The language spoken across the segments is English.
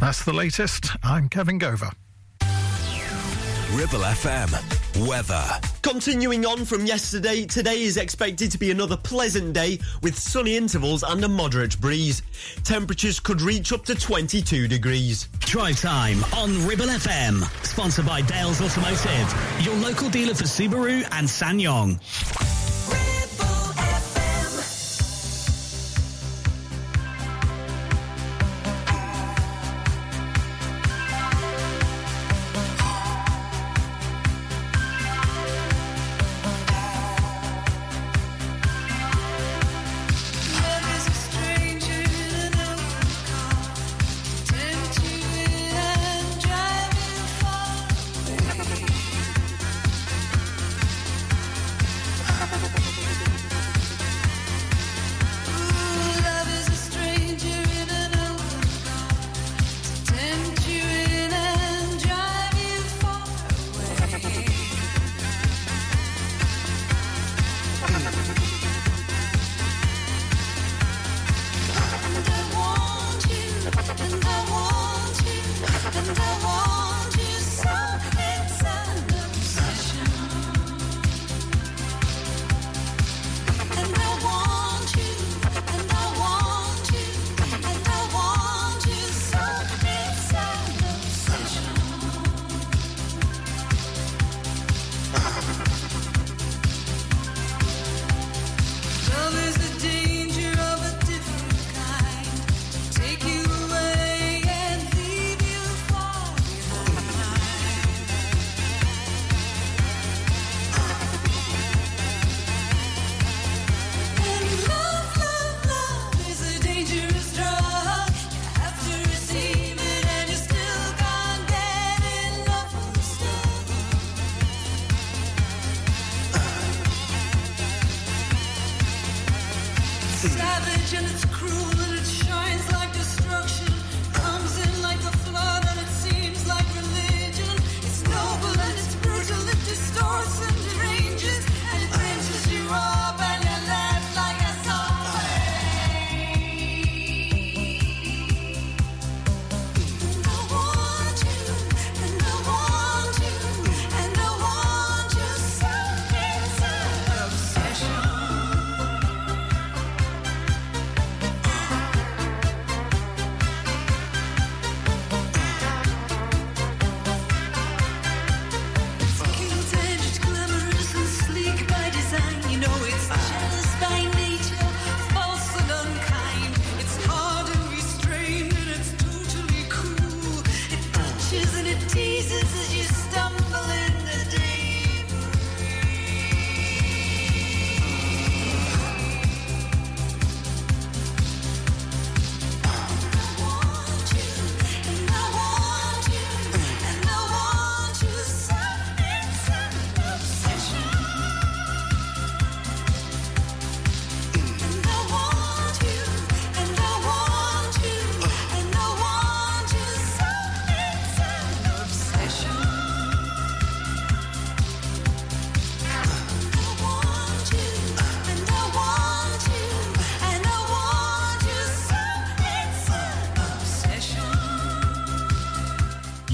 That's the latest. I'm Kevin Gover. Ribble FM. Weather. Continuing on from yesterday, today is expected to be another pleasant day with sunny intervals and a moderate breeze. Temperatures could reach up to 22 degrees. Drive time on Ribble FM. Sponsored by Dales Automotive, your local dealer for Subaru and SsangYong.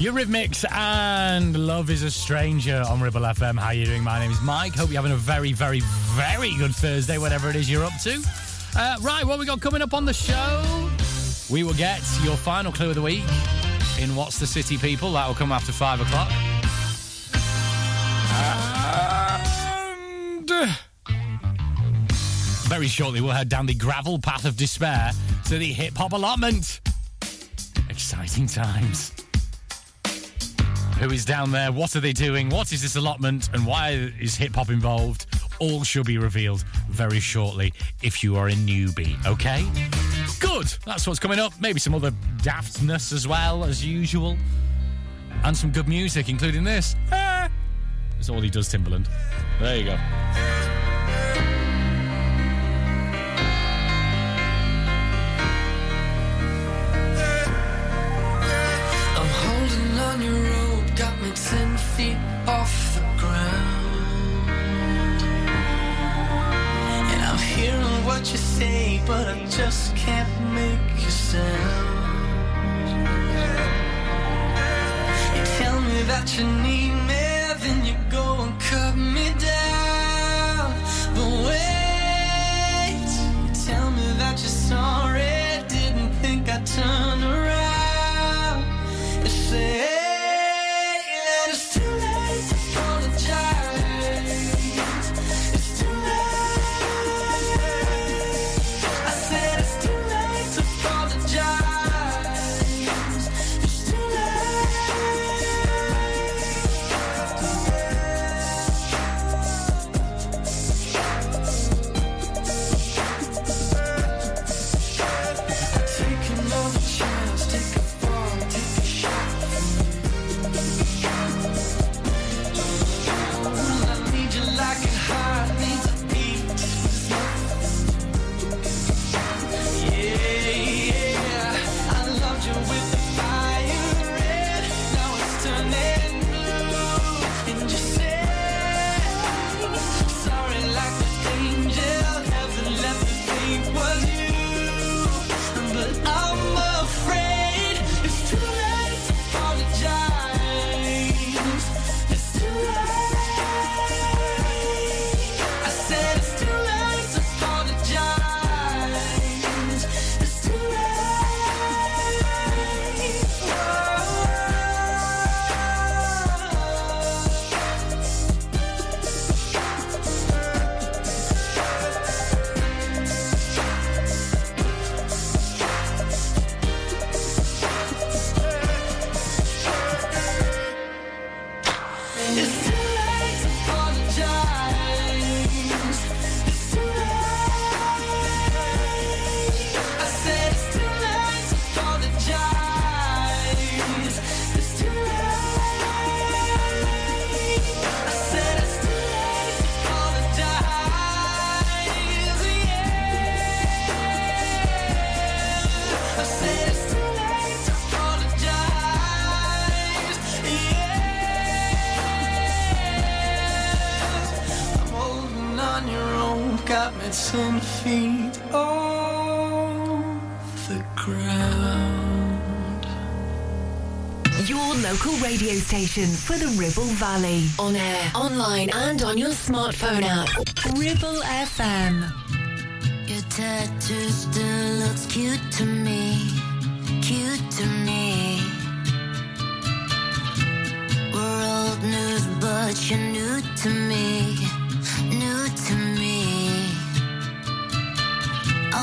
Eurythmics and Love is a Stranger on Ribble FM. How are you doing? My name is Mike. Hope you're having a very, very, very good Thursday, whatever it is you're up to. Uh, right, what we got coming up on the show? We will get your final clue of the week in What's the City People. That will come after five o'clock. And very shortly, we'll head down the gravel path of despair to the hip hop allotment. Exciting times. Who is down there? What are they doing? What is this allotment? And why is hip hop involved? All shall be revealed very shortly if you are a newbie, okay? Good. That's what's coming up. Maybe some other daftness as well, as usual. And some good music, including this. Ah, all he does, Timbaland. There you go. what you say, but I just can't make you sound. You tell me that you need me, then you go and cut me down. But wait, you tell me that you're sorry, didn't think I'd turn around. Your own, got me ten feet off the ground. Your local radio station for the Ribble Valley. On air, online, and on your smartphone app. Ribble FM. Your tattoo still looks cute to me, cute to me. We're old news, but you're new to me,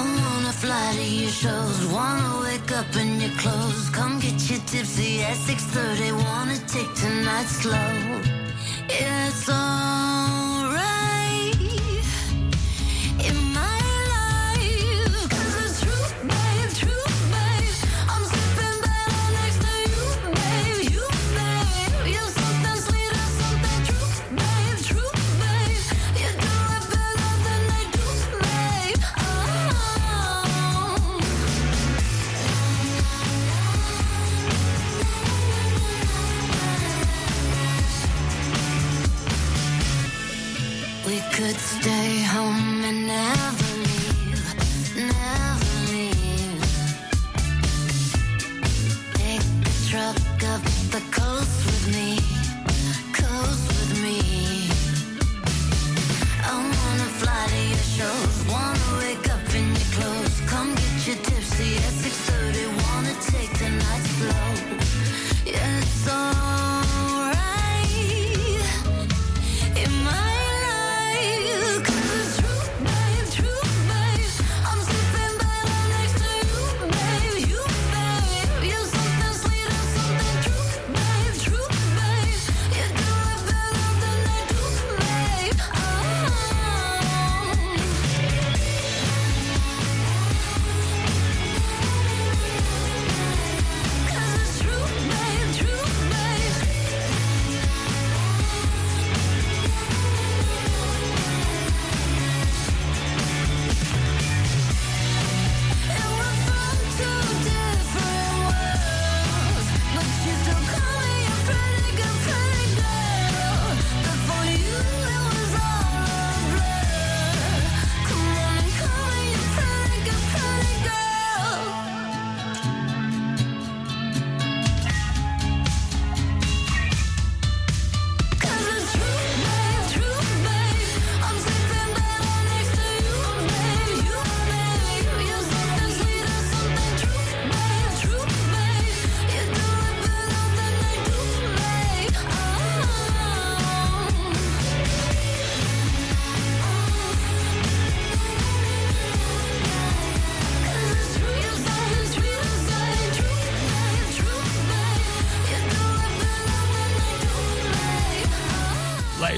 wanna fly to your shows, wanna wake up in your clothes, come get you tipsy at 6:30, wanna take tonight slow. It's alright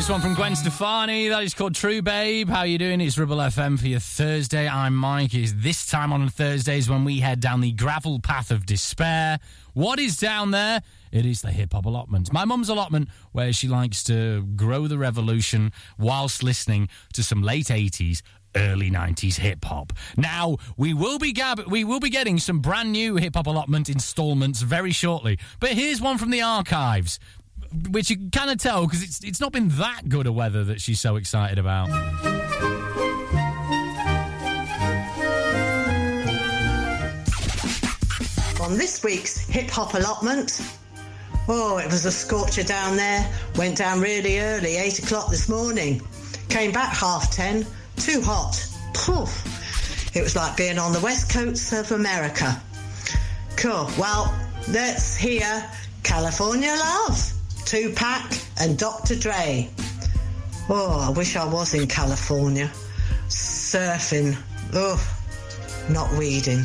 Latest one from Gwen Stefani. That is called True Babe. How you doing? It's Ribble FM for your Thursday. I'm Mike. It's this time on Thursdays when we head down the gravel path of despair. What is down there? It is the hip hop allotment. My mum's allotment, where she likes to grow the revolution whilst listening to some late 80s early 90s hip hop. Now, we will be gab- we will be getting some brand new hip hop allotment installments very shortly. But here's one from the archives, which you can kind of tell because it's it's not been that good a weather that she's so excited about. On this week's hip hop allotment, oh, it was a scorcher down there. Went down really early, 8 o'clock this morning. Came back half 10, too hot. Poof. It was like being on the west coast of America. Cool. Well, let's hear California Love, Tupac and Dr. Dre. Oh, I wish I was in California. Surfing. Oh, not weeding.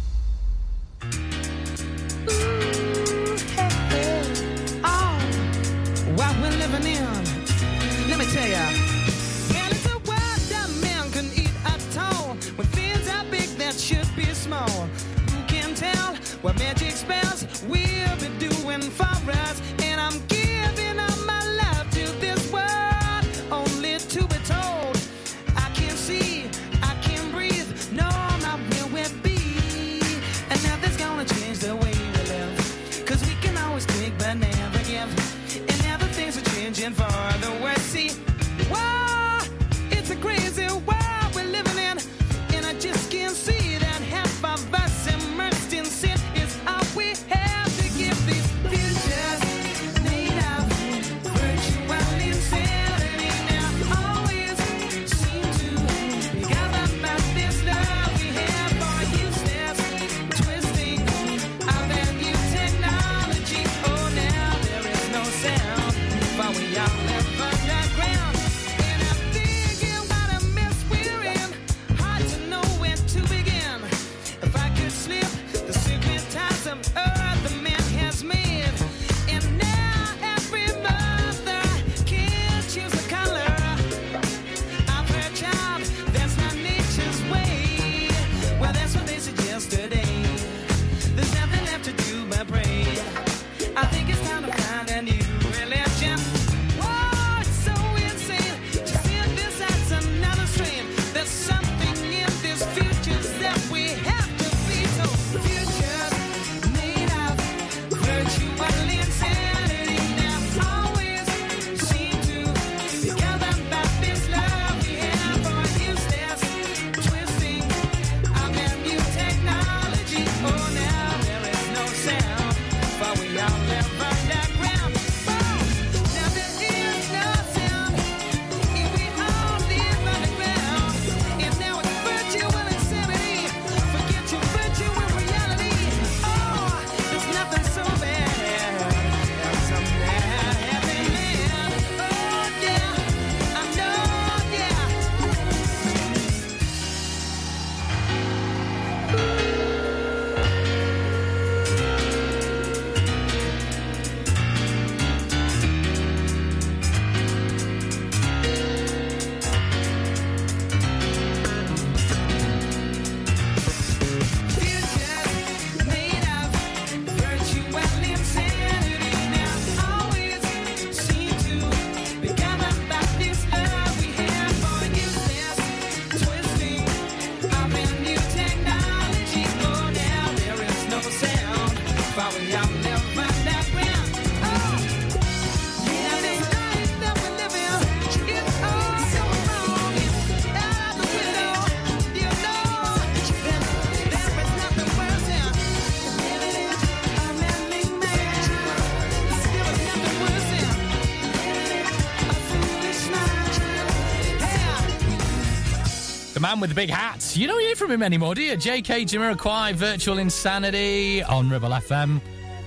man with the big hat. You don't hear from him anymore, do you? J.K. Jamiroquai, Virtual Insanity on Ribble FM.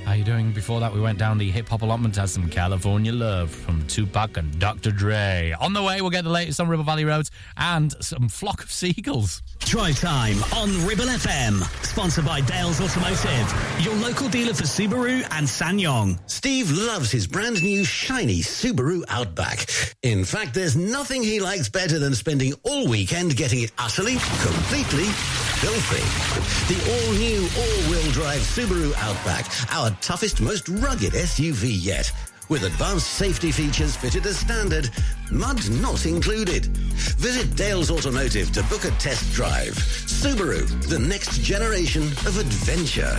How you doing? Before that, we went down the hip hop allotment, had some California Love from Tupac and Dr. Dre. On the way, we'll get the latest on Ribble Valley Roads and some flock of seagulls. Drive Time on Ribble FM. Sponsored by Dales Automotive, your local dealer for Subaru and SsangYong. Steve loves his brand new shiny Subaru Outback. In fact, there's nothing he likes better than spending all weekend getting it utterly, completely filthy. The all-new all-wheel drive Subaru Outback, our toughest, most rugged SUV yet with advanced safety features fitted as standard, mud not included. Visit Dales Automotive to book a test drive. Subaru, the next generation of adventure.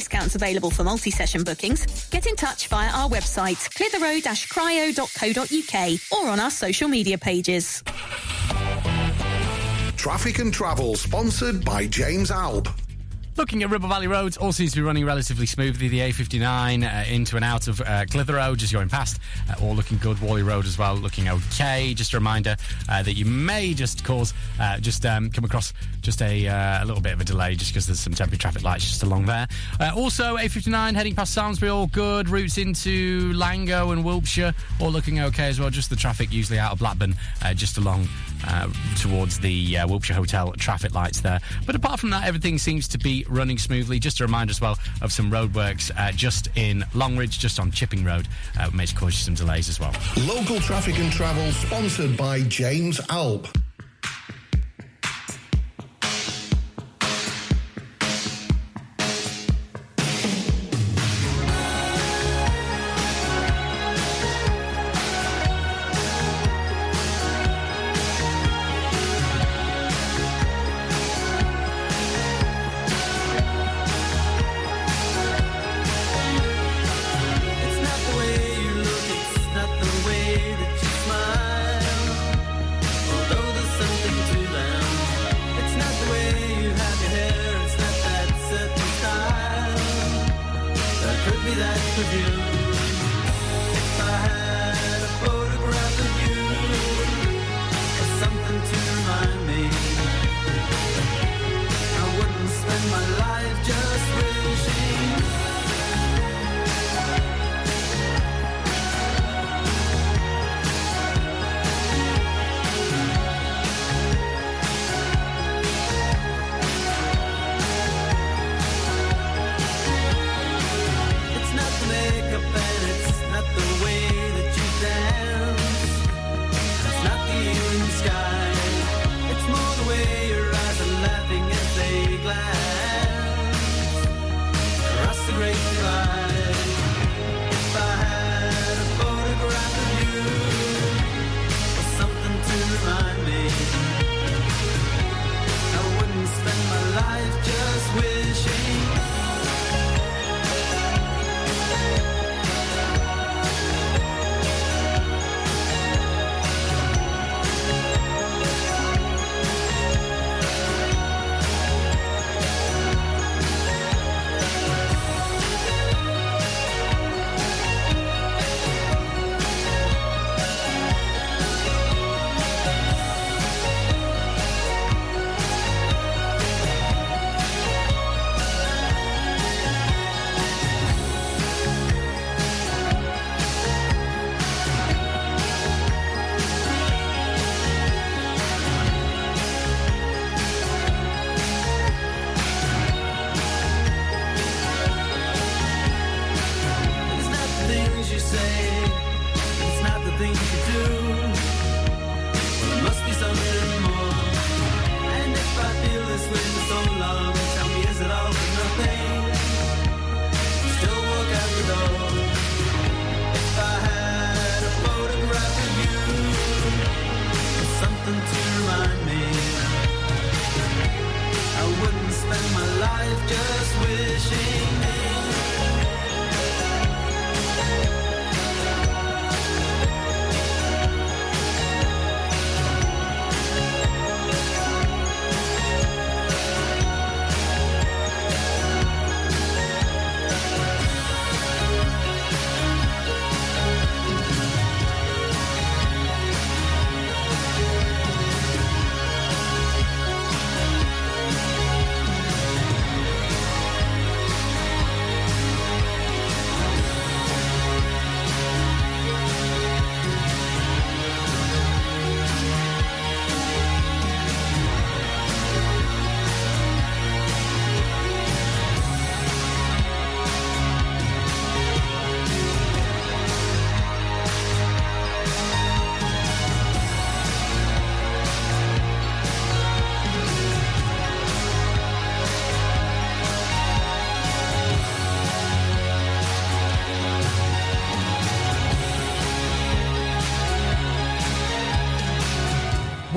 discounts available for multi-session bookings. Get in touch via our website, clitheroe-cryo.co.uk or on our social media pages. Traffic and Travel, sponsored by James Alb. Looking at Ribble Valley roads, all seems to be running relatively smoothly. The A59 uh, into and out of uh, Clitheroe, just going past, uh, all looking good. Whalley Road as well, looking okay. Just a reminder uh, that you may just cause, uh, just um, come across just a, uh, a little bit of a delay just because there's some temporary traffic lights just along there. Uh, also, A59 heading past Samlesbury, all good. Routes into Langho and Wilpshire, all looking okay as well. Just the traffic usually out of Blackburn, just along uh, towards the uh, Wilpshire Hotel traffic lights there. But apart from that, everything seems to be running smoothly. Just a reminder as well of some roadworks uh, just in Longridge, just on Chipping Road, uh, may cause you some delays as well. Local Traffic and Travel, sponsored by James Alb.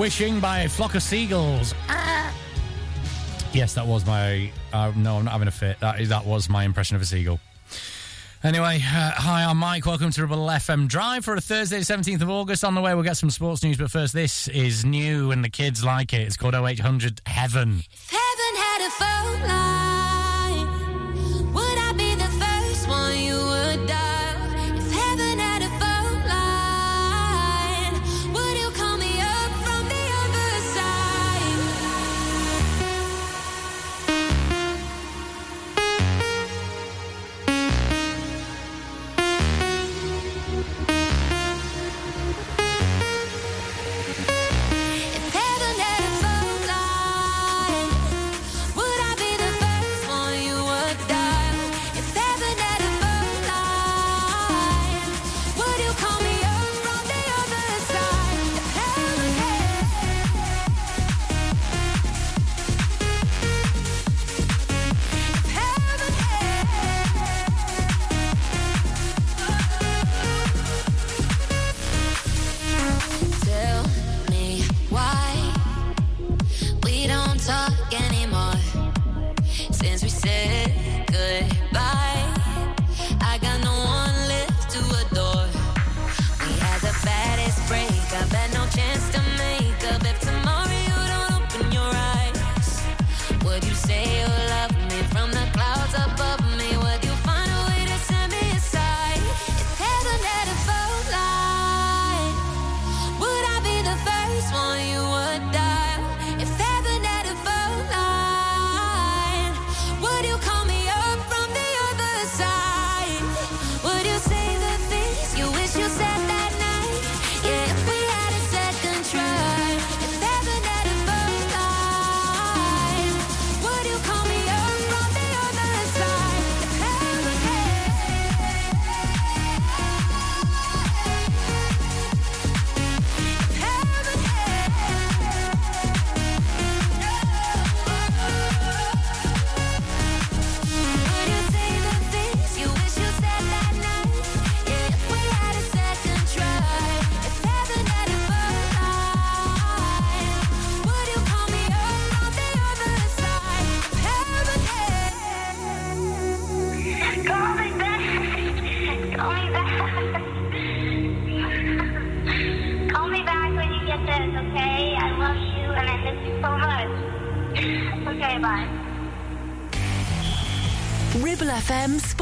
Wishing by a flock of seagulls. Ah. Yes, that was my. Uh, no, I'm not having a fit. That is that was my impression of a seagull. Anyway, uh, hi, I'm Mike. Welcome to Ribble FM Drive for a Thursday, the 17th of August. On the way, we'll get some sports news, but first, this is new and the kids like it. It's called 0800 Heaven. If heaven had a phone line,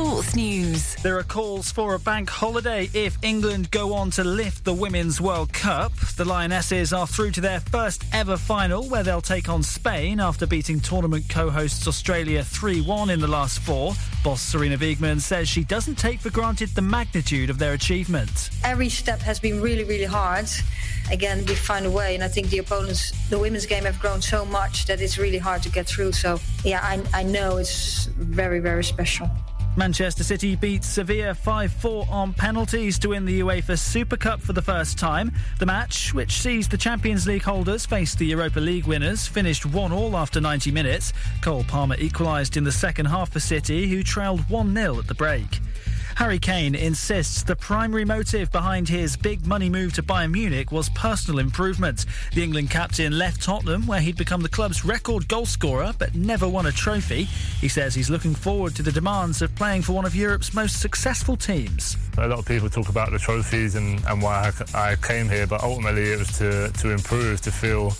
Sports News. There are calls for a bank holiday if England go on to lift the Women's World Cup. The Lionesses are through to their first ever final where they'll take on Spain after beating tournament co hosts Australia 3 1 in the last four. Boss Sarina Wiegman says she doesn't take for granted the magnitude of their achievement. every step has been really, really hard. Again, we find a way, and I think the opponents, the women's game, have grown so much that it's really hard to get through. So, yeah, I, I know it's very, very special. Manchester City beat Sevilla 5 4 on penalties to win the UEFA Super Cup for the first time. The match, which sees the Champions League holders face the Europa League winners, finished 1 all after 90 minutes. Cole Palmer equalised in the second half for City, who trailed 1 0 at the break. Harry Kane insists the primary motive behind his big money move to Bayern Munich was personal improvement. The England captain left Tottenham, where he'd become the club's record goalscorer but never won a trophy. He says he's looking forward to the demands of playing for one of Europe's most successful teams. A lot of people talk about the trophies and, and why I, I came here, but ultimately it was to, to improve, to feel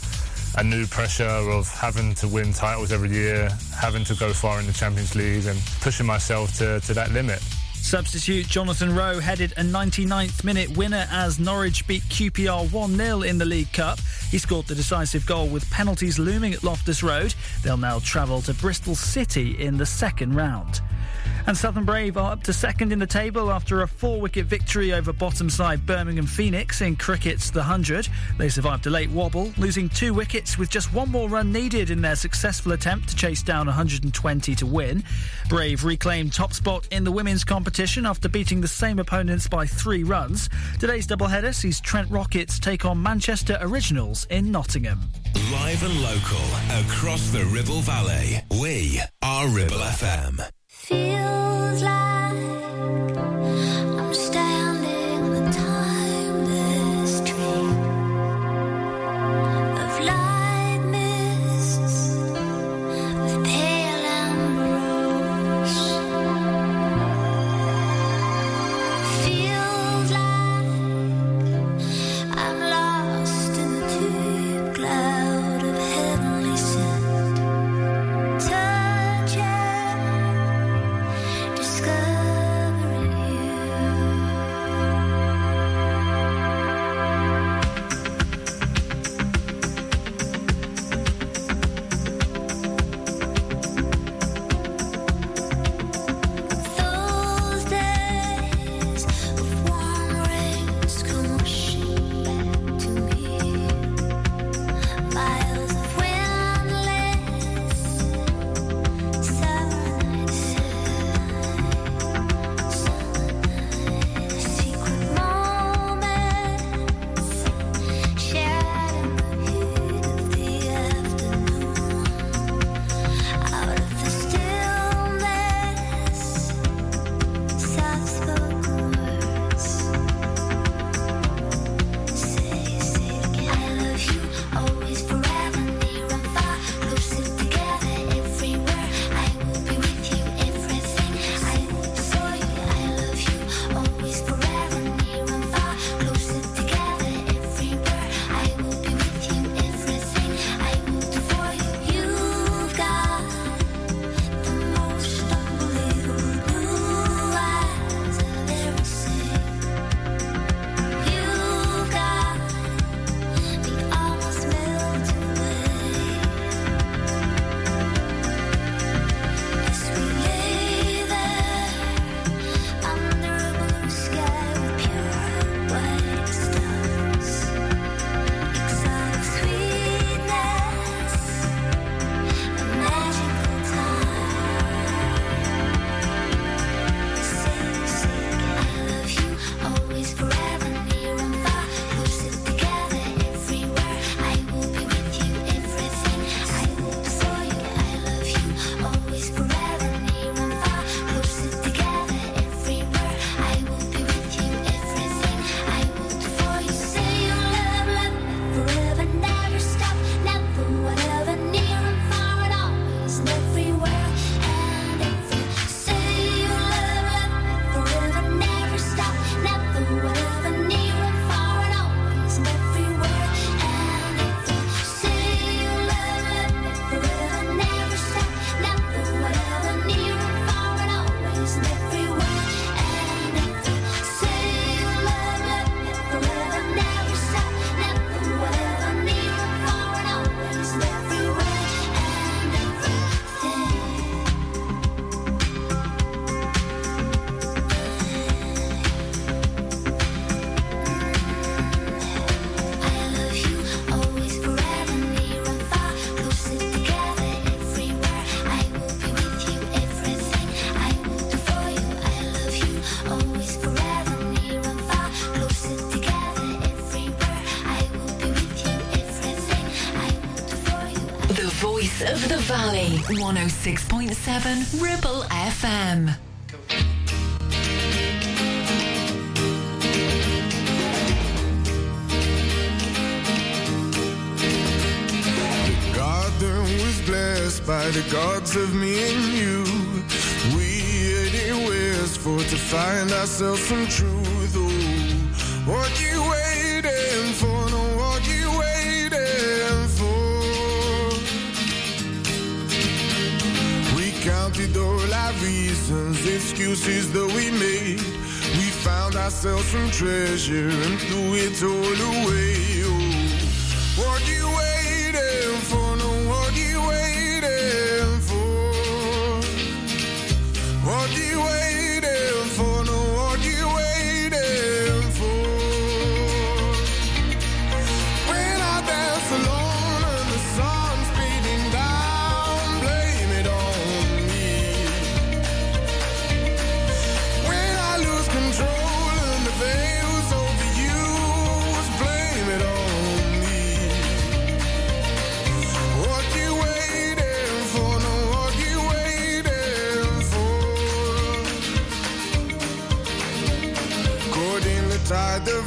a new pressure of having to win titles every year, having to go far in the Champions League and pushing myself to, to that limit. Substitute Jonathan Rowe headed a 99th minute winner as Norwich beat QPR 1 0 in the League Cup. He scored the decisive goal with penalties looming at Loftus Road. They'll now travel to Bristol City in the second round. And Southern Brave are up to second in the table after a four wicket victory over bottom side Birmingham Phoenix in cricket's The 100. They survived a late wobble, losing two wickets with just one more run needed in their successful attempt to chase down 120 to win. Brave reclaimed top spot in the women's competition after beating the same opponents by three runs. Today's doubleheader sees Trent Rockets take on Manchester Originals in Nottingham. Live and local across the Ribble Valley. We are Ribble FM. Feels like 106.7 Ribble FM. The garden was blessed by the gods of me and you. We headed west for to find ourselves some truth. Ourselves some treasure and threw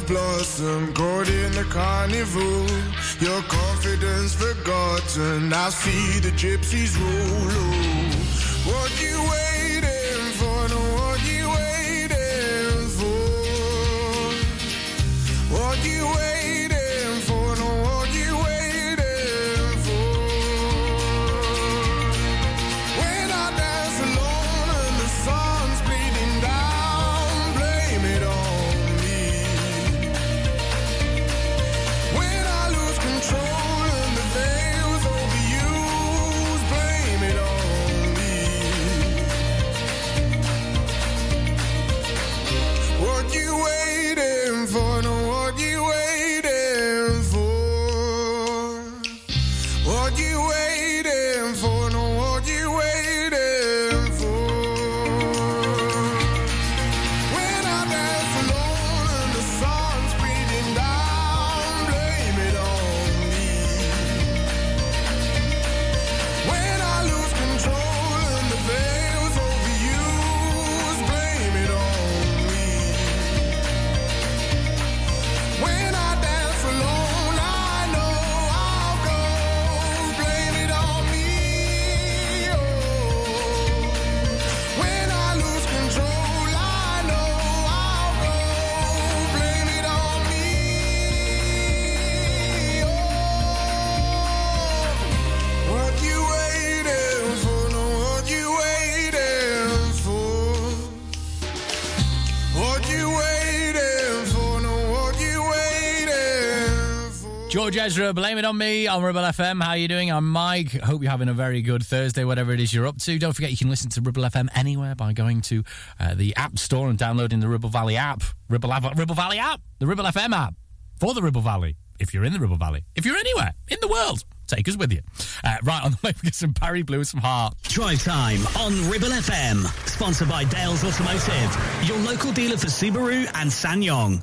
blossom, caught in the carnival. Your confidence forgotten. I see the gypsies roll. What you George Ezra, blame it on me on Ribble FM. How you doing? I'm Mike. Hope you're having a very good Thursday, whatever it is you're up to. Don't forget you can listen to Ribble FM anywhere by going to uh, the App Store and downloading the Ribble Valley app. Ribble, Av- Ribble Valley app, the Ribble FM app for the Ribble Valley. If you're in the Ribble Valley, if you're anywhere in the world, take us with you. Uh, right on the way, we get some Barry Blue and some Heart. Drive time on Ribble FM. Sponsored by Dales Automotive, your local dealer for Subaru and SsangYong.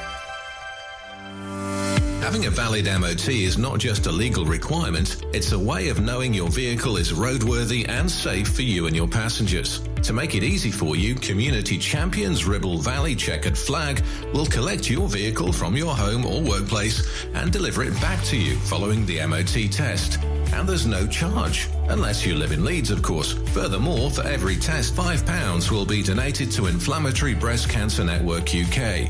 Having a valid MOT is not just a legal requirement, it's a way of knowing your vehicle is roadworthy and safe for you and your passengers. To make it easy for you, Community Champions Ribble Valley Checkered Flag will collect your vehicle from your home or workplace and deliver it back to you following the MOT test. and there's no charge. Unless you live in Leeds, of course. Furthermore, for every test, £5 will be donated to Inflammatory Breast Cancer Network UK.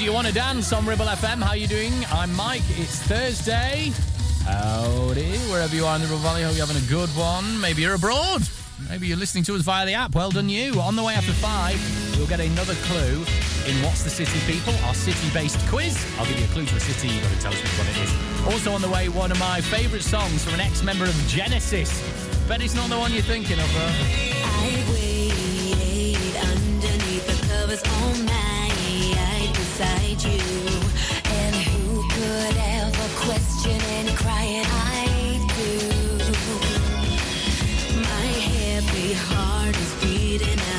Do You Want to Dance on Ribble FM. How are you doing? I'm Mike. It's Thursday. Howdy, wherever you are in the Ribble Valley. Hope you're having a good one. Maybe you're abroad. Maybe you're listening to us via the app. Well done, you. On the way after five, you'll get another clue in What's the City People, our city based quiz. I'll give you a clue to a city, you've got to tell us what it is. Also on the way, one of my favourite songs from an ex member of Genesis. Bet it's not the one you're thinking of, though. you. And who could ever question any crying I do? My heart is beating.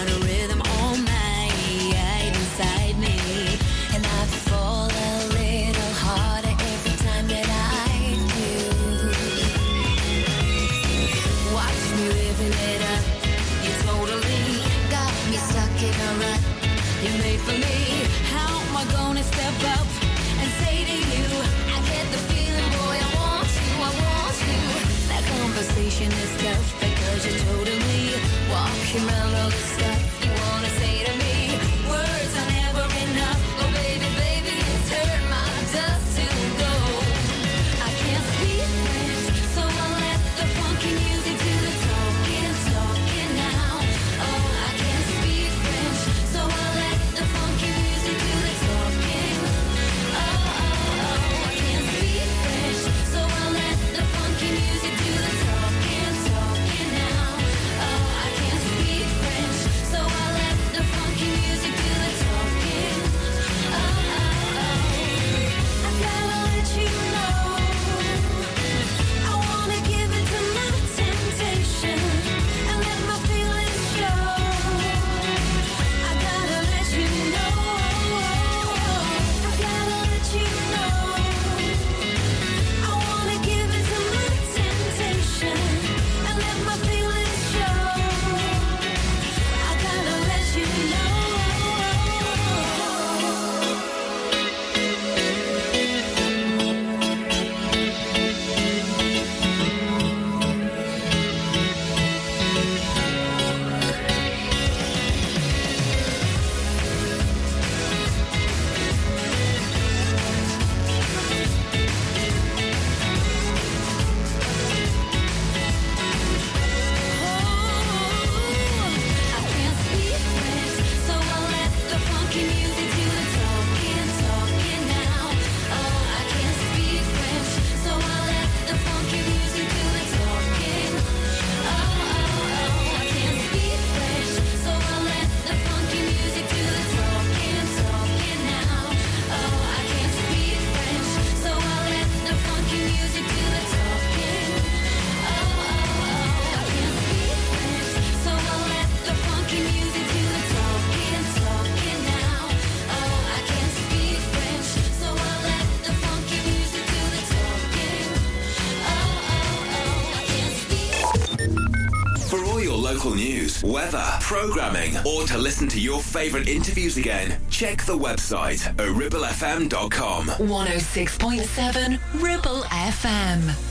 marshmallow programming, or to listen to your favourite interviews again, check the website, oribblefm.com. 106.7 Ribble FM.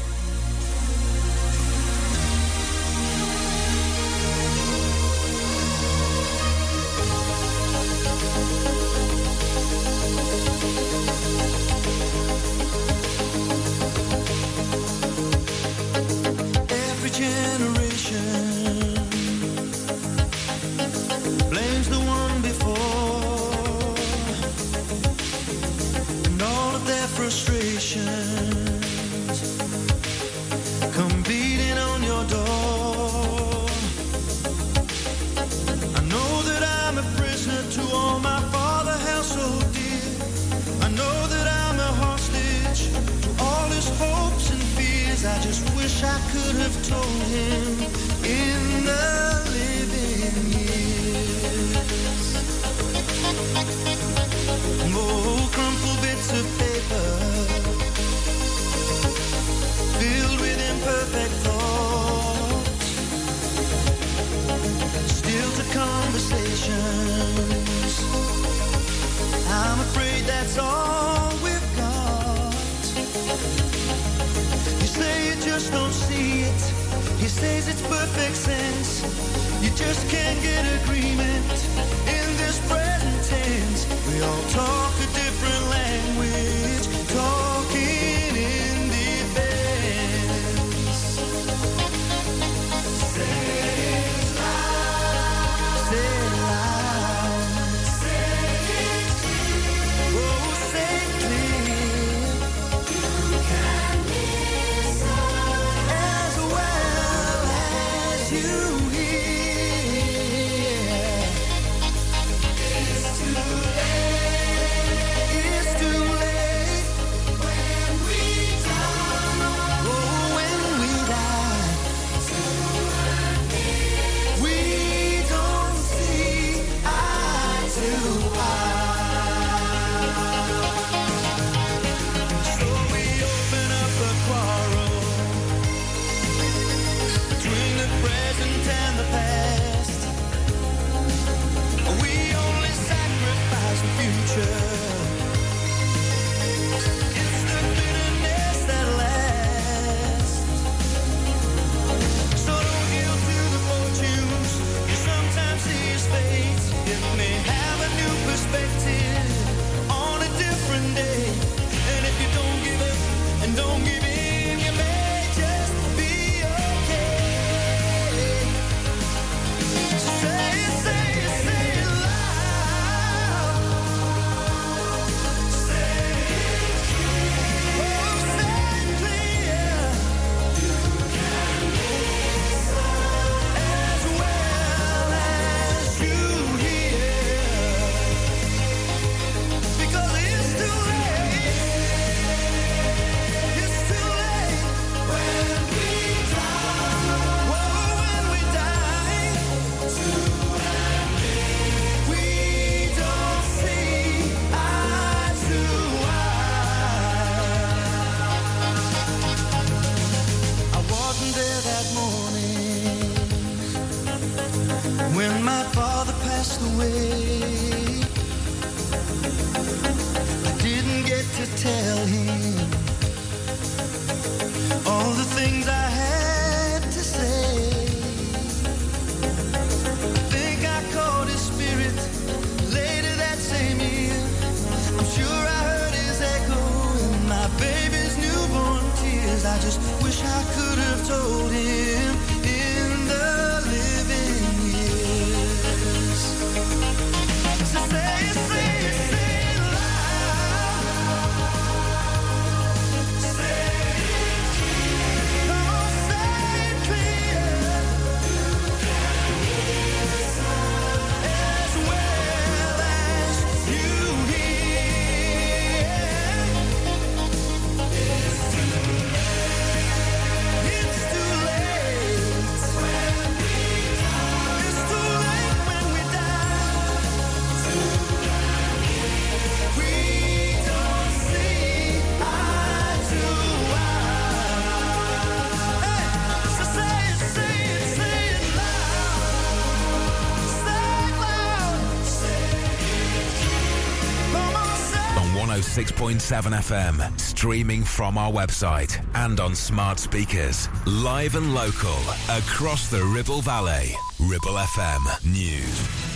106.7 FM, streaming from our website and on smart speakers. Live and local, across the Ribble Valley. Ribble FM News.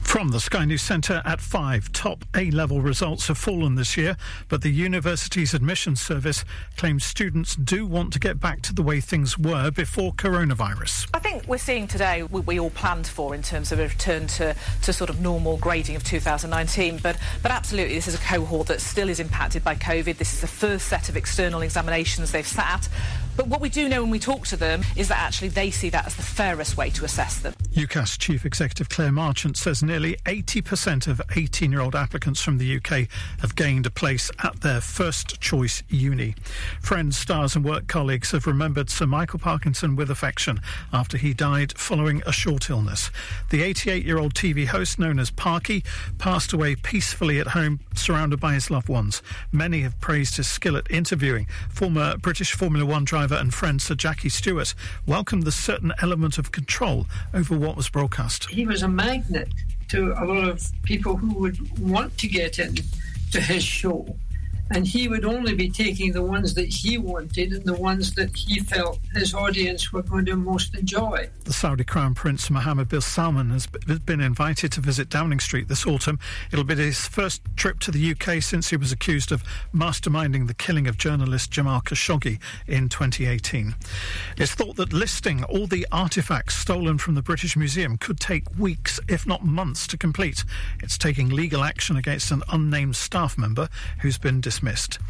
From the Sky News Centre at 5, top A level results have fallen this year, but the university's admissions service claims students do want to get back to the way things were before coronavirus. We're seeing today what we all planned for in terms of a return to, to sort of normal grading of 2019. But, but absolutely, this is a cohort that still is impacted by COVID. This is the first set of external examinations they've sat. But what we do know when we talk to them is that actually they see that as the fairest way to assess them. UCAS Chief Executive Clare Marchant says nearly 80% of 18 year old applicants from the UK have gained a place at their first choice uni. Friends, stars, and work colleagues have remembered Sir Michael Parkinson with affection after he died following a short illness. The 88 year old TV host, known as Parky, passed away peacefully at home, surrounded by his loved ones. Many have praised his skill at interviewing. Former British Formula One driver and friend Sir Jackie Stewart welcomed the certain element of control over what was broadcast. he was a magnet to a lot of people who would want to get in to his show. And he would only be taking the ones that he wanted and the ones that he felt his audience were going to most enjoy. The Saudi Crown Prince Mohammed bin Salman has been invited to visit Downing Street this autumn. It'll be his first trip to the UK since he was accused of masterminding the killing of journalist Jamal Khashoggi in 2018. It's thought that listing all the artefacts stolen from the British Museum could take weeks, if not months, to complete. It's taking legal action against an unnamed staff member who's been dismissed.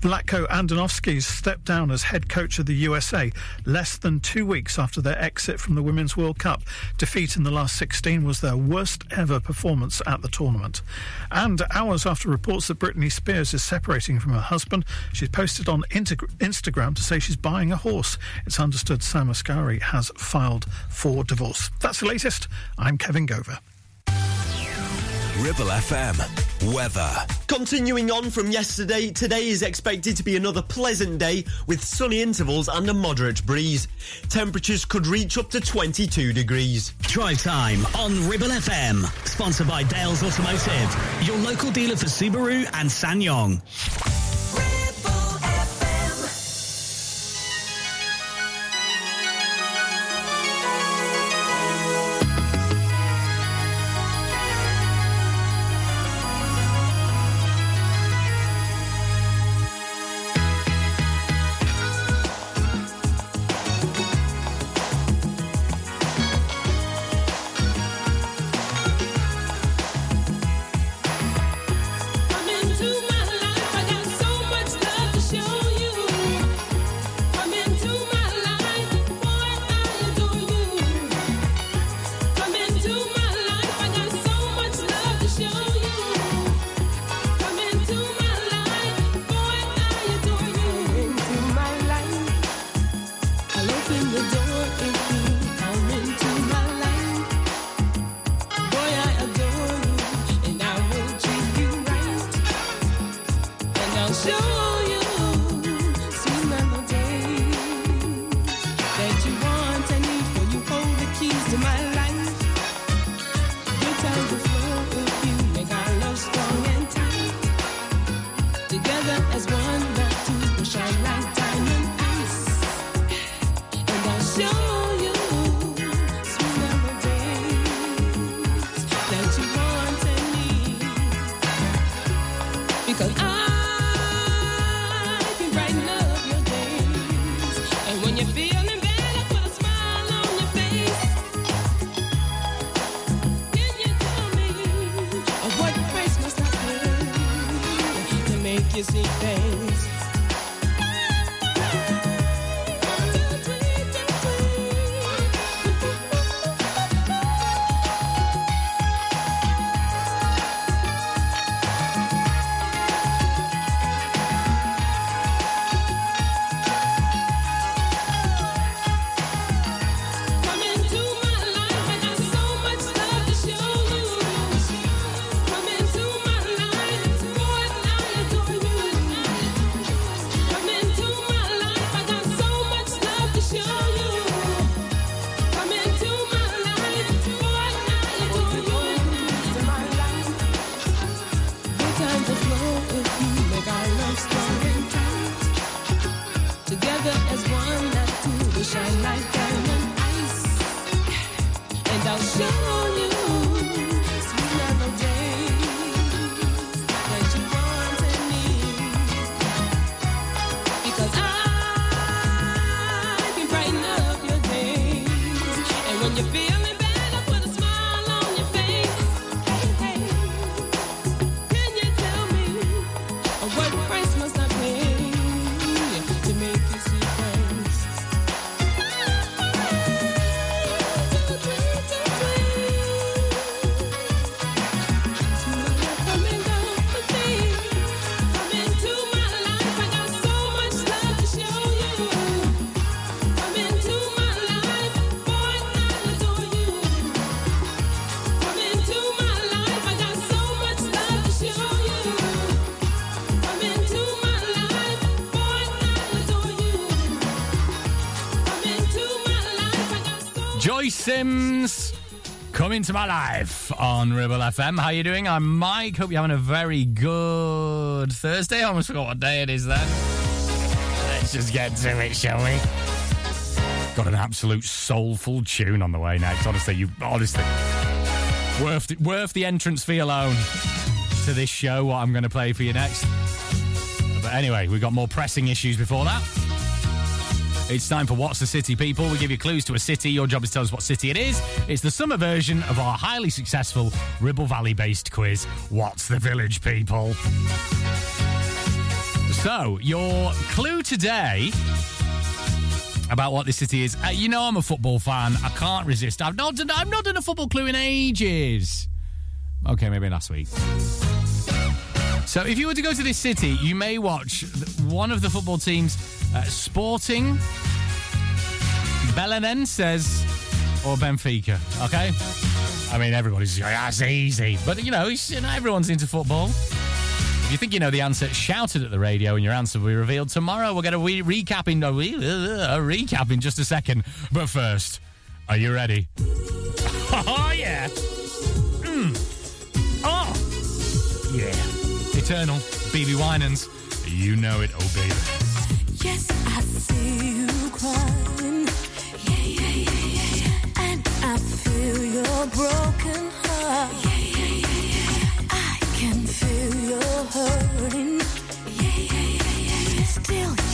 Vlatko Andonovski stepped down as head coach of the USA less than two weeks after their exit from the Women's World Cup. Defeat in the last 16 was their worst ever performance at the tournament. And hours after reports that Britney Spears is separating from her husband, she's posted on Instagram to say she's buying a horse. It's understood Sam Asghari has filed for divorce. That's the latest. I'm Kevin Gover. Ribble FM. Weather. Continuing on from yesterday, today is expected to be another pleasant day with sunny intervals and a moderate breeze. Temperatures could reach up to 22 degrees. Drive time on Ribble FM. Sponsored by Dales Automotive, your local dealer for Subaru and SsangYong. Sims, come into my life on Ribble FM. How you doing? I'm Mike. Hope you're having a very good Thursday. I almost forgot what day it is then. Let's just get to it, shall we? Got an absolute soulful tune on the way next. Honestly, you honestly worth the, worth the entrance fee alone to this show. What I'm going to play for you next. But anyway, we've got more pressing issues before that. It's time for What's the City, people. We give you clues to a city. Your job is to tell us what city it is. It's the summer version of our highly successful Ribble Valley based quiz, What's the Village, people? So, your clue today about what this city is. Uh, you know, I'm a football fan. I can't resist. I've not done, I've not done a football clue in ages. Okay, maybe last week. So, if you were to go to this city, you may watch one of the football teams, uh, Sporting, Belenenses, or Benfica. Okay, I mean everybody's going, that's easy, but you know, you know, everyone's into football. If you think you know the answer, shout it at the radio, and your answer will be revealed tomorrow. We'll get a re- recap in re- a recap in just a second. But first, are you ready? oh yeah. Mm. Oh yeah. Eternal, BeBe Winans. You know it, oh baby.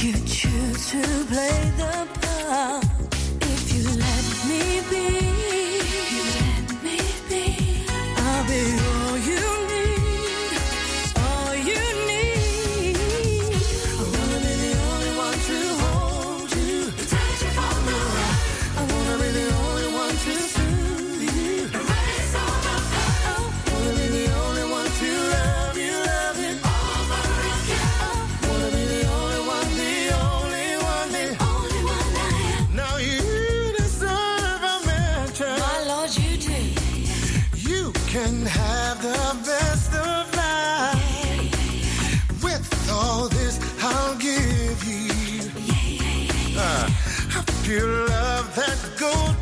You choose to play the part. Pure love that gold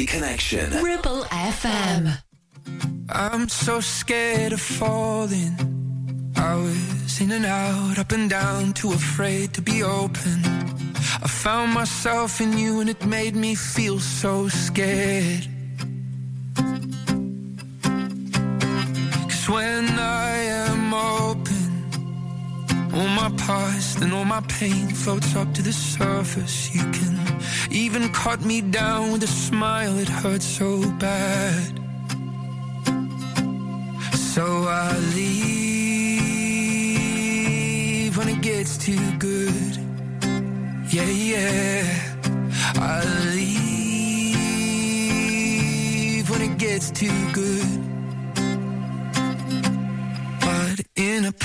Valley Connection. Ribble FM. I'm so scared of falling. I was in and out, up and down, too afraid to be open. I found myself in you and it made me feel so scared. Cause when I am open, all my past and all my pain floats up to the surface. You can even cut me down with a smile, it hurts so bad. So I leave when it gets too good. Yeah, yeah. I leave when it gets too good.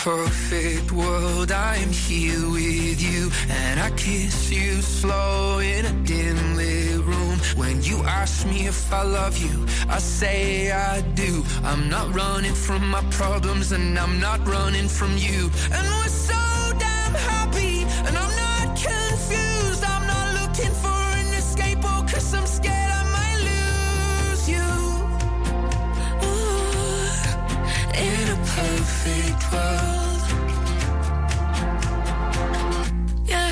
Perfect world, I am here with you. And I kiss you slow in a dim lit room. When you ask me if I love you, I say I do. I'm not running from my problems, and I'm not running from you. And we're so perfect world. Yeah,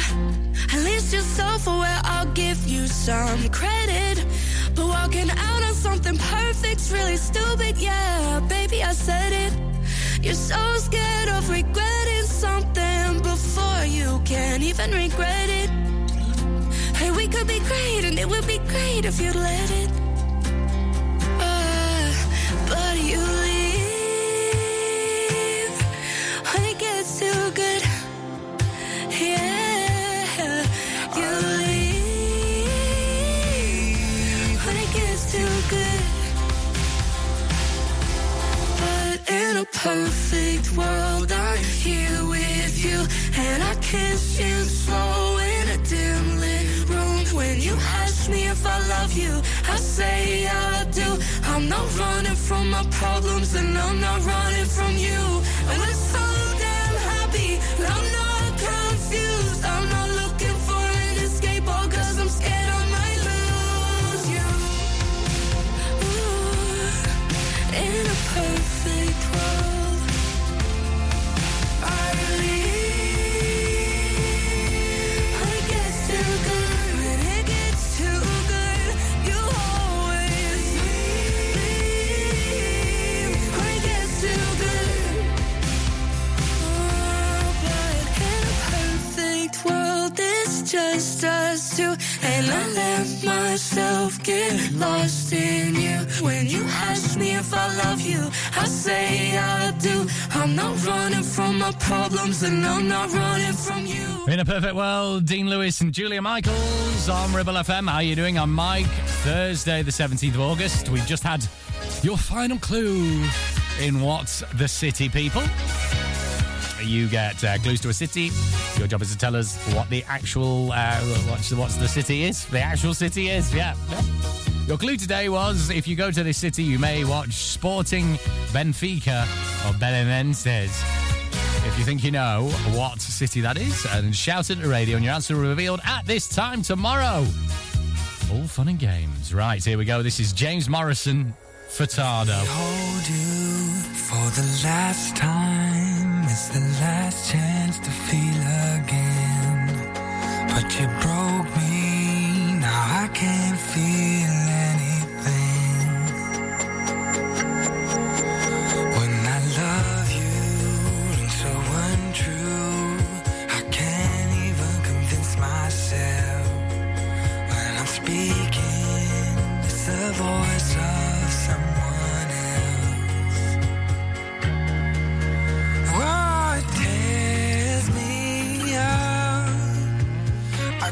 at least you're self-aware. I'll give you some credit. But walking out on something perfect's really stupid. Yeah, baby, I said it. You're so scared of regretting something before you can even regret it. Hey, we could be great, and it would be great if you'd let it. Perfect world, I'm here with you, and I kiss you slow in a dim lit room. When you ask me if I love you, I say I do. I'm not running from my problems, and I'm not running from you. And we're so And I let myself get lost in you. When you ask me if I love you, I say I do. I'm not running from my problems, and I'm not running from you. In a perfect world, Dean Lewis and Julia Michaels on Ribble FM. How are you doing? I'm Mike. Thursday, the 17th of August. We've just had your final clue in What's the City, people. You get uh, clues to a city. Your job is to tell us what the actual uh, what's, the, what's the city is. The actual city is, yeah. Your clue today was if you go to this city, you may watch Sporting Benfica or Belenenses. If you think you know what city that is, and shout it at the radio, and your answer will be revealed at this time tomorrow. All fun and games. Right, here we go. This is James Morrison, Furtado. hold you for the last time. It's the last chance to feel again. But you broke me, now I can't feel anything.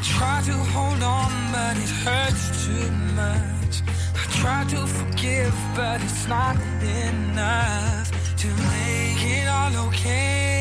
Try to hold on, but it hurts too much. I try to forgive, but it's not enough to make it all okay.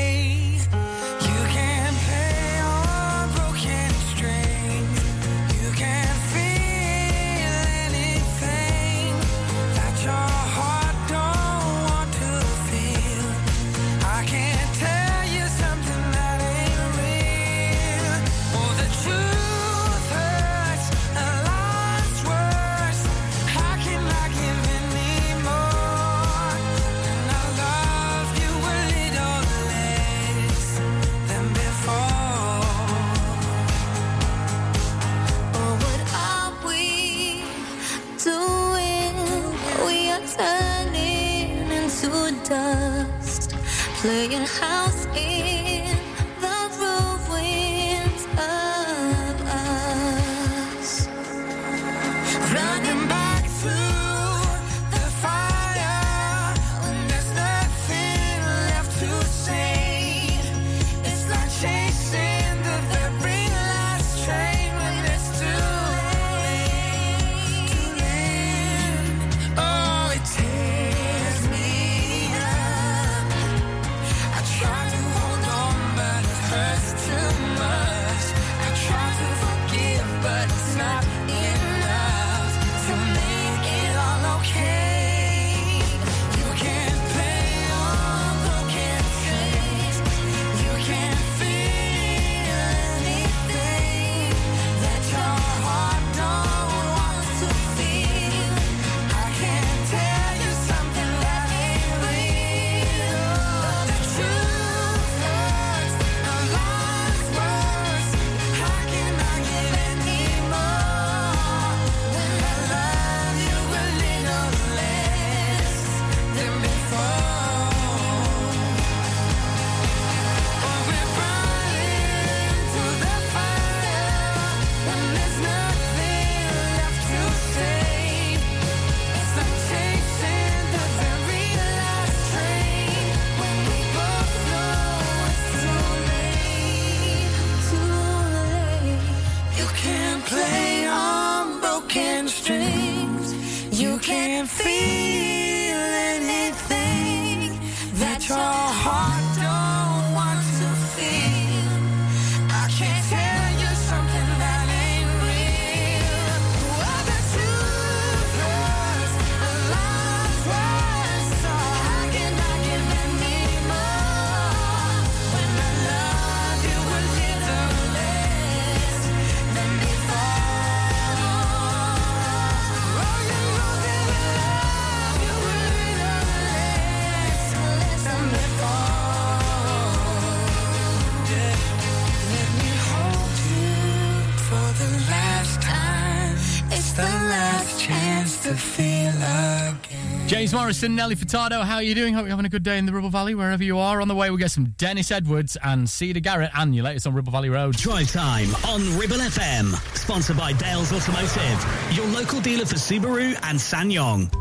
James Morrison, Nelly Furtado, how are you doing? Hope you're having a good day in the Ribble Valley, wherever you are. On the way, we'll get some Dennis Edwards and Siedah Garrett, and your latest on Ribble Valley Road. Drive time on Ribble FM. Sponsored by Dales Automotive, your local dealer for Subaru and SsangYong.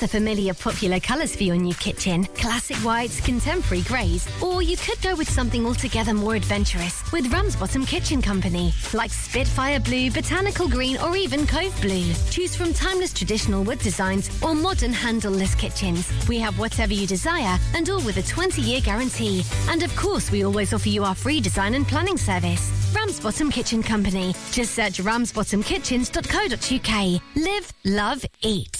the familiar popular colours for your new kitchen classic whites, contemporary greys, or you could go with something altogether more adventurous with Ramsbottom Kitchen Company, like Spitfire Blue, Botanical Green, or even Cove Blue. Choose from timeless traditional wood designs or modern handleless kitchens. We have whatever you desire and all with a 20 year guarantee. And of course, we always offer you our free design and planning service. Ramsbottom Kitchen Company. Just search ramsbottomkitchens.co.uk. Live, love, eat.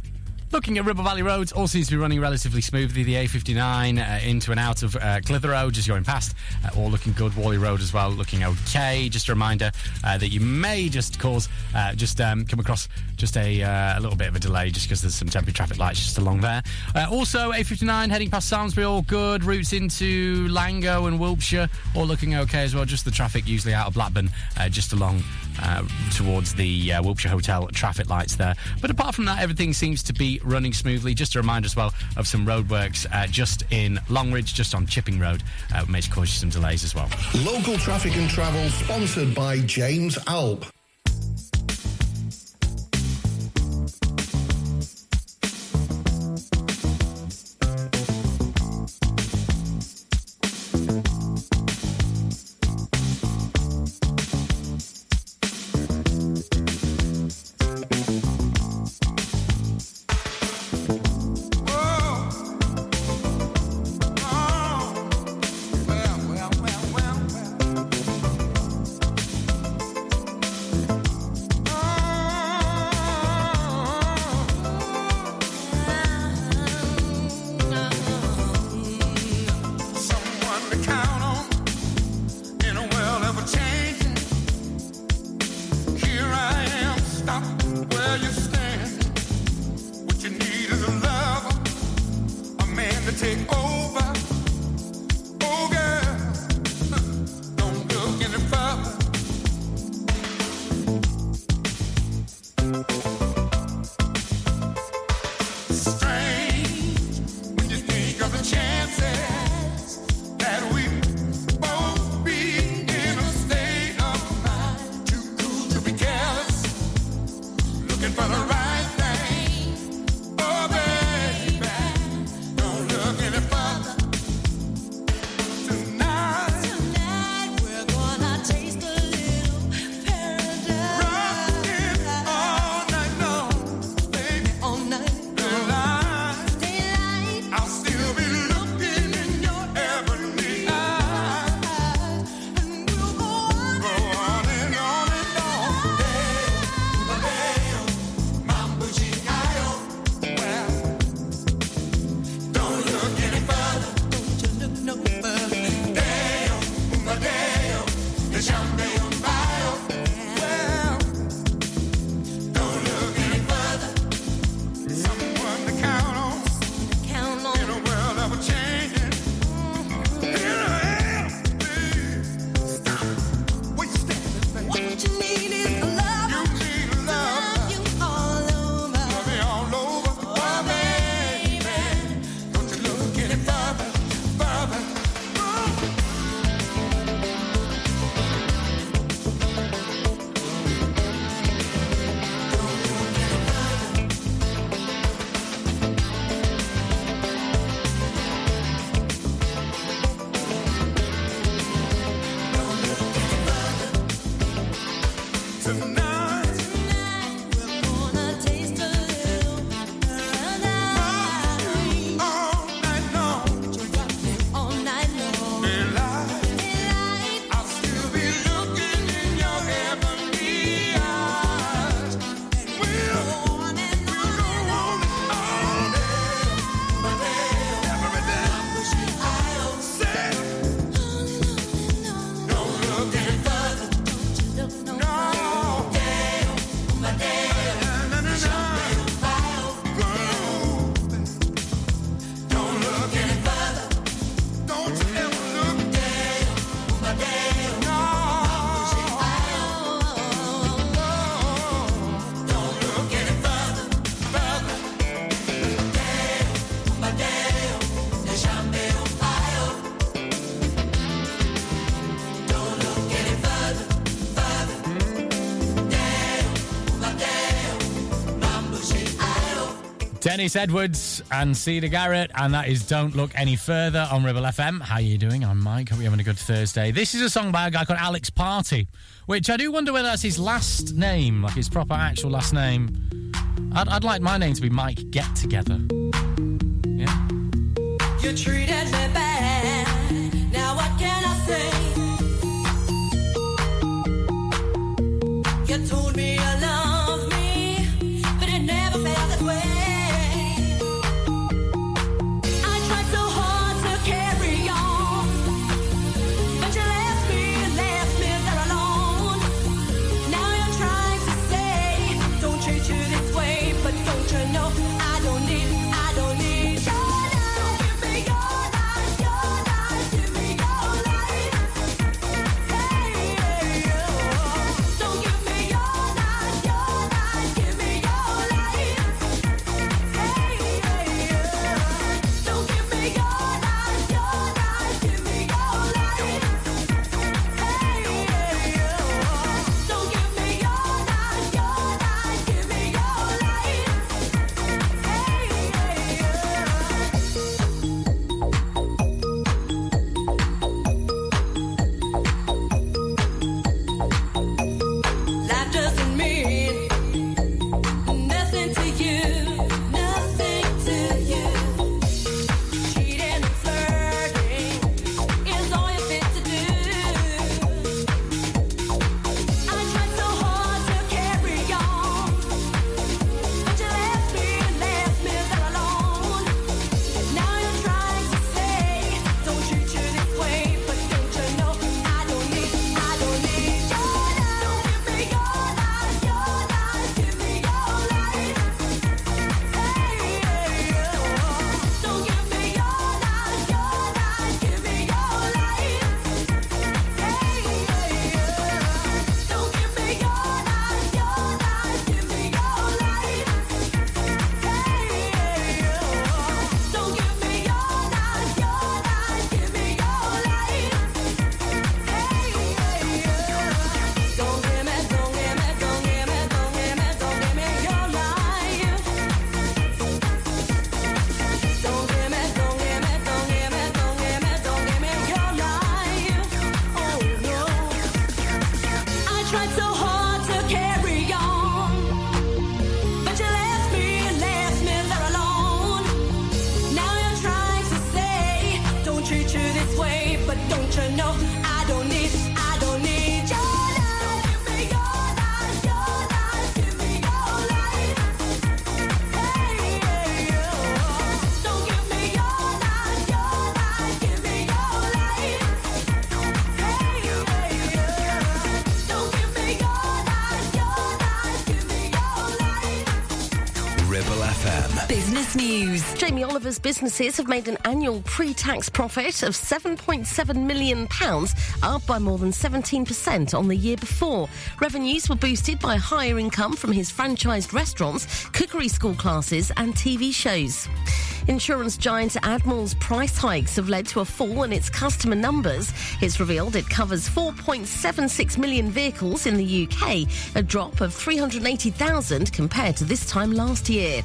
Looking at Ribble Valley roads, all seems to be running relatively smoothly. The A59 uh, into and out of uh, Clitheroe, just going past, uh, all looking good. Whalley Road as well, looking okay. Just a reminder uh, that you may just cause, uh, just um, come across just a, uh, a little bit of a delay, just because there's some temporary traffic lights just along there. Also, A59 heading past Samlesbury, all good. Routes into Langho and Wilpshire, all looking okay as well. Just the traffic usually out of Blackburn, just along uh, towards the uh, Hotel traffic lights there. But apart from that, everything seems to be running smoothly. Just a reminder as well of some roadworks uh, just in Longridge, just on Chipping Road, uh, may cause you some delays as well. Local traffic and travel sponsored by James Alp. Dennis Edwards and Siedah Garrett, and that is Don't Look Any Further on Ribble FM. How are you doing? I'm Mike. Hope you're having a good Thursday. This is a song by a guy called Alex Party, which I do wonder whether that's his last name, like his proper actual last name. I'd, I'd like my name to be Mike Get Together. You Jamie businesses have made an annual pre-tax profit of £7.7 million, up by more than 17% on the year before. Revenues were boosted by higher income from his franchised restaurants, cookery school classes and TV shows. Insurance giant Admiral's price hikes have led to a fall in its customer numbers. It's revealed it covers 4.76 million vehicles in the UK, a drop of 380,000 compared to this time last year.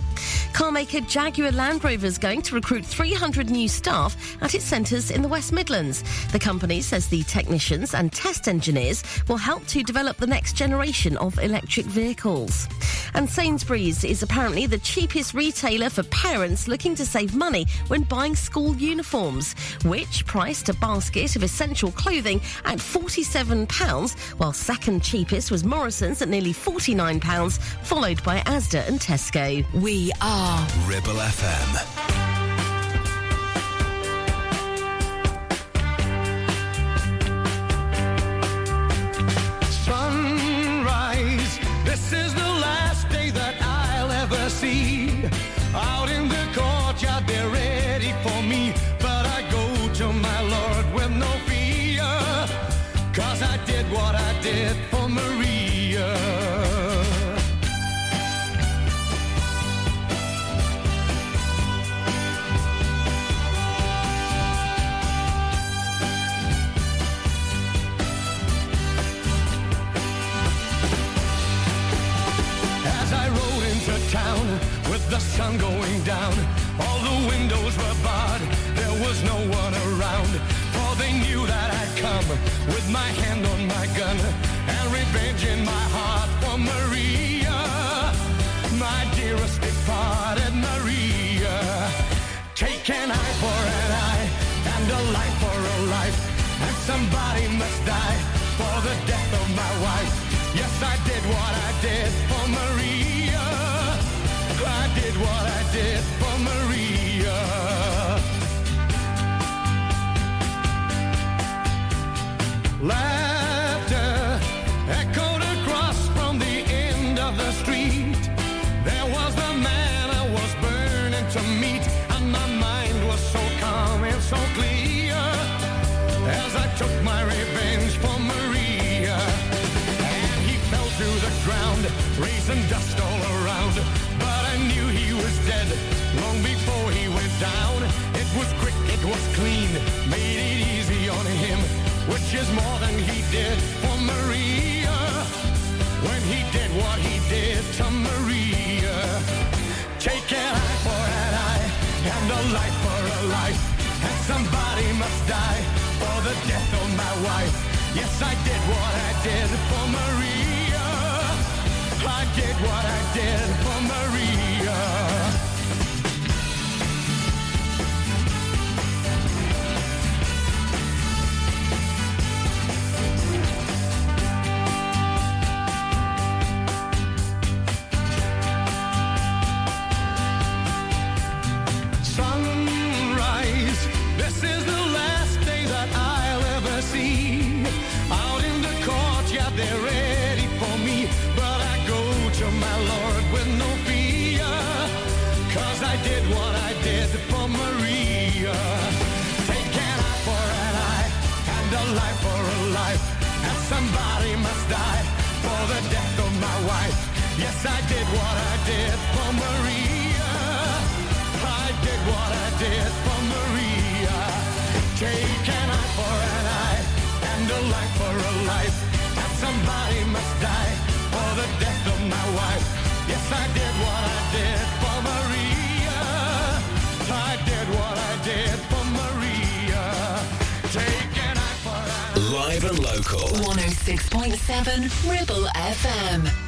Carmaker Jaguar Land Rover is going to recruit 300 new staff at its centres in the West Midlands. The company says the technicians and test engineers will help to develop the next generation of electric vehicles. And Sainsbury's is apparently the cheapest retailer for parents looking to save money when buying school uniforms, which priced a basket of essential clothing at £47, while second cheapest was Morrison's at nearly £49, followed by Asda and Tesco. We are Ribble FM. With my hand on my gun and revenge in my heart for Maria, my dearest departed Maria. Take an eye for an eye and a life for a life, and somebody must die for the death of my wife. Yes, I did what I did for Maria. I did what I did for Maria. Laughter echoed across from the end of the street. There was the man was burning to meet, and my mind was so calm and so clear as I took my revenge for Maria. And he fell to the ground, raising dust all around. But I knew he was dead long before he went down. It was quick, it was clean, is more than he did for Maria. When he did what he did to Maria. Take an eye for an eye and a life for a life. And somebody must die for the death of my wife. Yes, I did what I did for Maria. I did what I did for Maria. Yes, I did what I did for Maria. I did what I did for Maria. Take an eye for an eye and a life for a life. And somebody must die for the death of my wife. Yes, I did what I did for Maria. I did what I did for Maria. Take an eye for an eye. Live and local. 106.7 Ribble FM.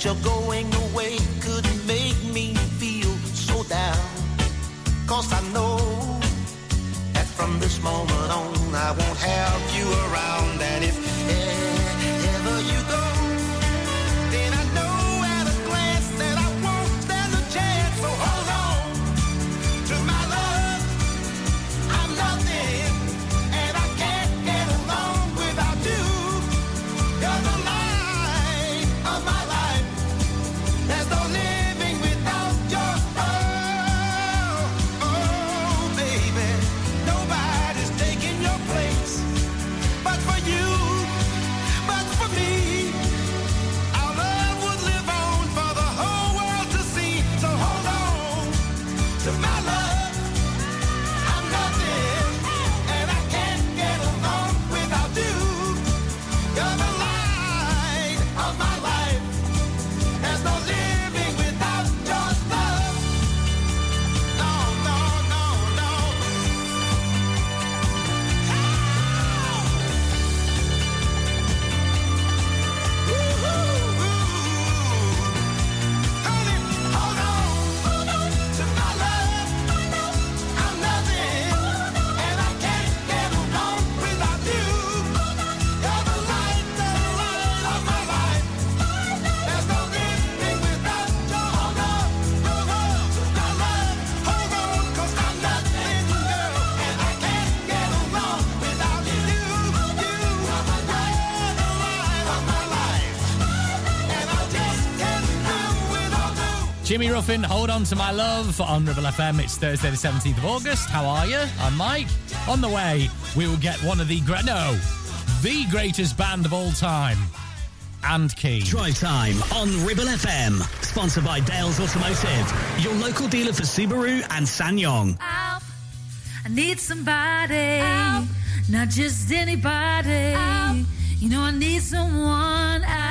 That you're going away could make me feel so down. Cause I know that from this moment on I won't have you around. And if Ruffin, hold on to my love on Ribble FM. It's Thursday, the 17th of August. How are you? I'm Mike. On the way, we will get one of the great, no, the greatest band of all time. And Key. Drive time on Ribble FM. Sponsored by Dales Automotive, your local dealer for Subaru and SsangYong. Help. I need somebody, not just anybody. You know, I need someone out.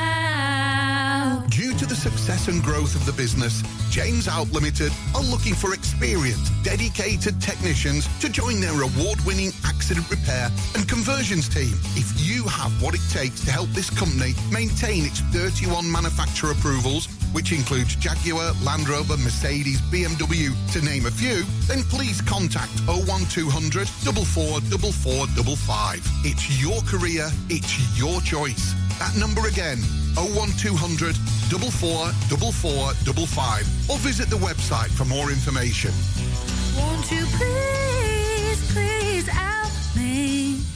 Success and growth of the business, James Out Limited are looking for experienced, dedicated technicians to join their award-winning accident repair and conversions team. If you have what it takes to help this company maintain its 31 manufacturer approvals, which includes Jaguar, Land Rover, Mercedes, BMW, to name a few, then please contact 01200 444455. It's your career, it's your choice. That number again, 01200 444455 or visit the website for more information.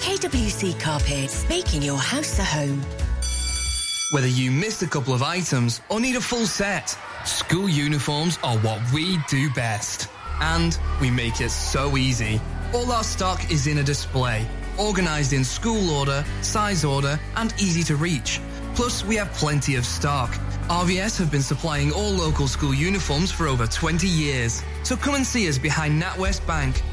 KWC Carpets, making your house a home. Whether you missed a couple of items or need a full set, school uniforms are what we do best. And we make it so easy. All our stock is in a display, organised in school order, size order, and easy to reach. Plus, we have plenty of stock. RVS have been supplying all local school uniforms for over 20 years. So come and see us behind NatWest Bank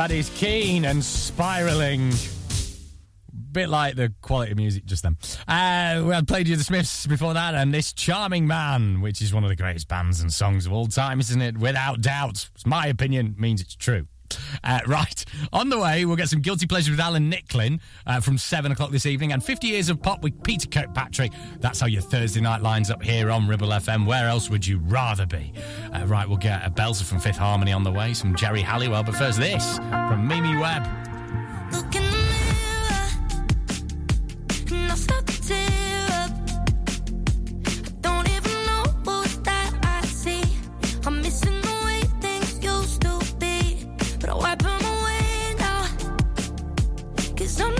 That is Keane and Spiraling. Bit like the quality of music just then. Uh, we had played you the Smiths before that, and this charming man, which is one of the greatest bands and songs of all time, isn't it? Without doubt, it's my opinion, means it's true. Uh, right. On the way, we'll get some guilty pleasures with Alan Nicklin uh, from seven o'clock this evening, and 50 years of pop with Peter Kirkpatrick. That's how your Thursday night lines up here on Ribble FM. Where else would you rather be? Uh, right, we'll get a Belzer from Fifth Harmony on the way, some Geri Halliwell, but first this from Mimi Webb. Some.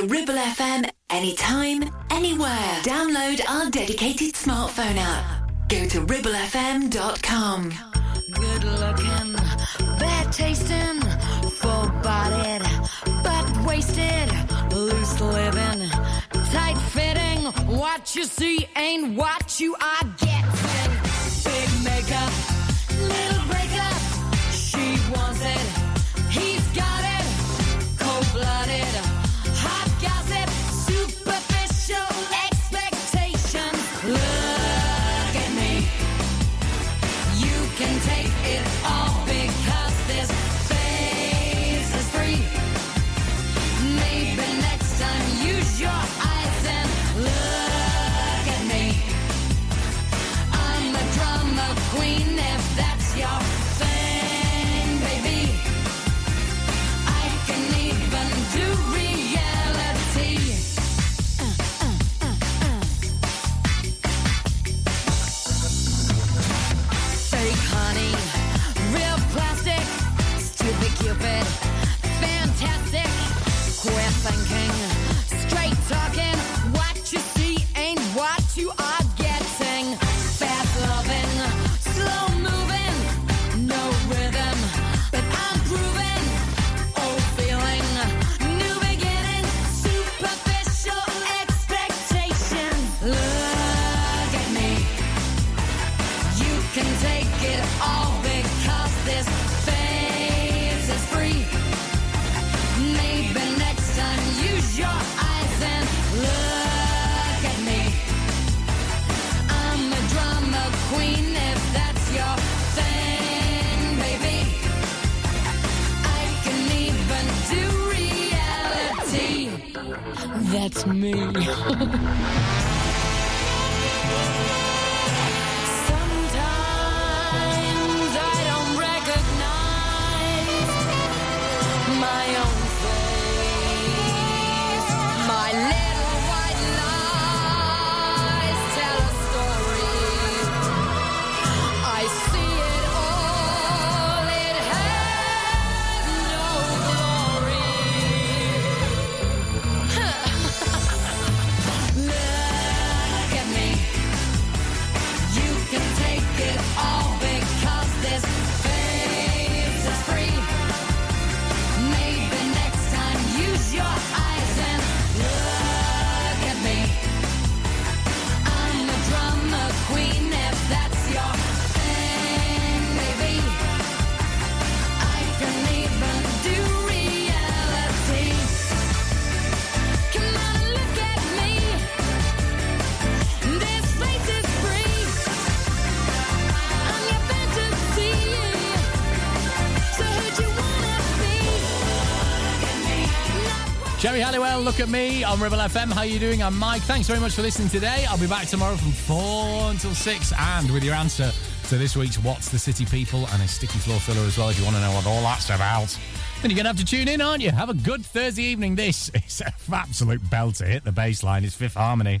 to Ribble FM anytime, anywhere. Download our dedicated smartphone app. Go to ribblefm.com. Good looking, bad tasting, full bodied, but wasted, loose living, tight fitting. What you see Halliwell, look at me on Ribble FM. How are you doing? I'm Mike. Thanks very much for listening today. I'll be back tomorrow from 4 until 6 and with your answer to this week's What's the City People and a sticky floor filler as well if you want to know what all that's about. Then you're going to have to tune in, aren't you? Have a good Thursday evening. This is an absolute belter. Hit the bass line. It's Fifth Harmony.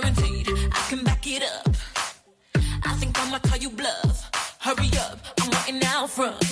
guaranteed I can back it up. I think I'ma call you bluff. Hurry up, I'm waiting out front.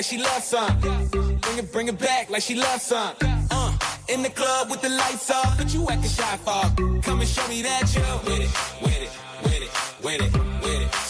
like she loves some. Bring it, bring it back like she loves some. Uh, in the club with the lights off, but you acting shy for. Come and show me that you're with it, with it, with it, with it, with it.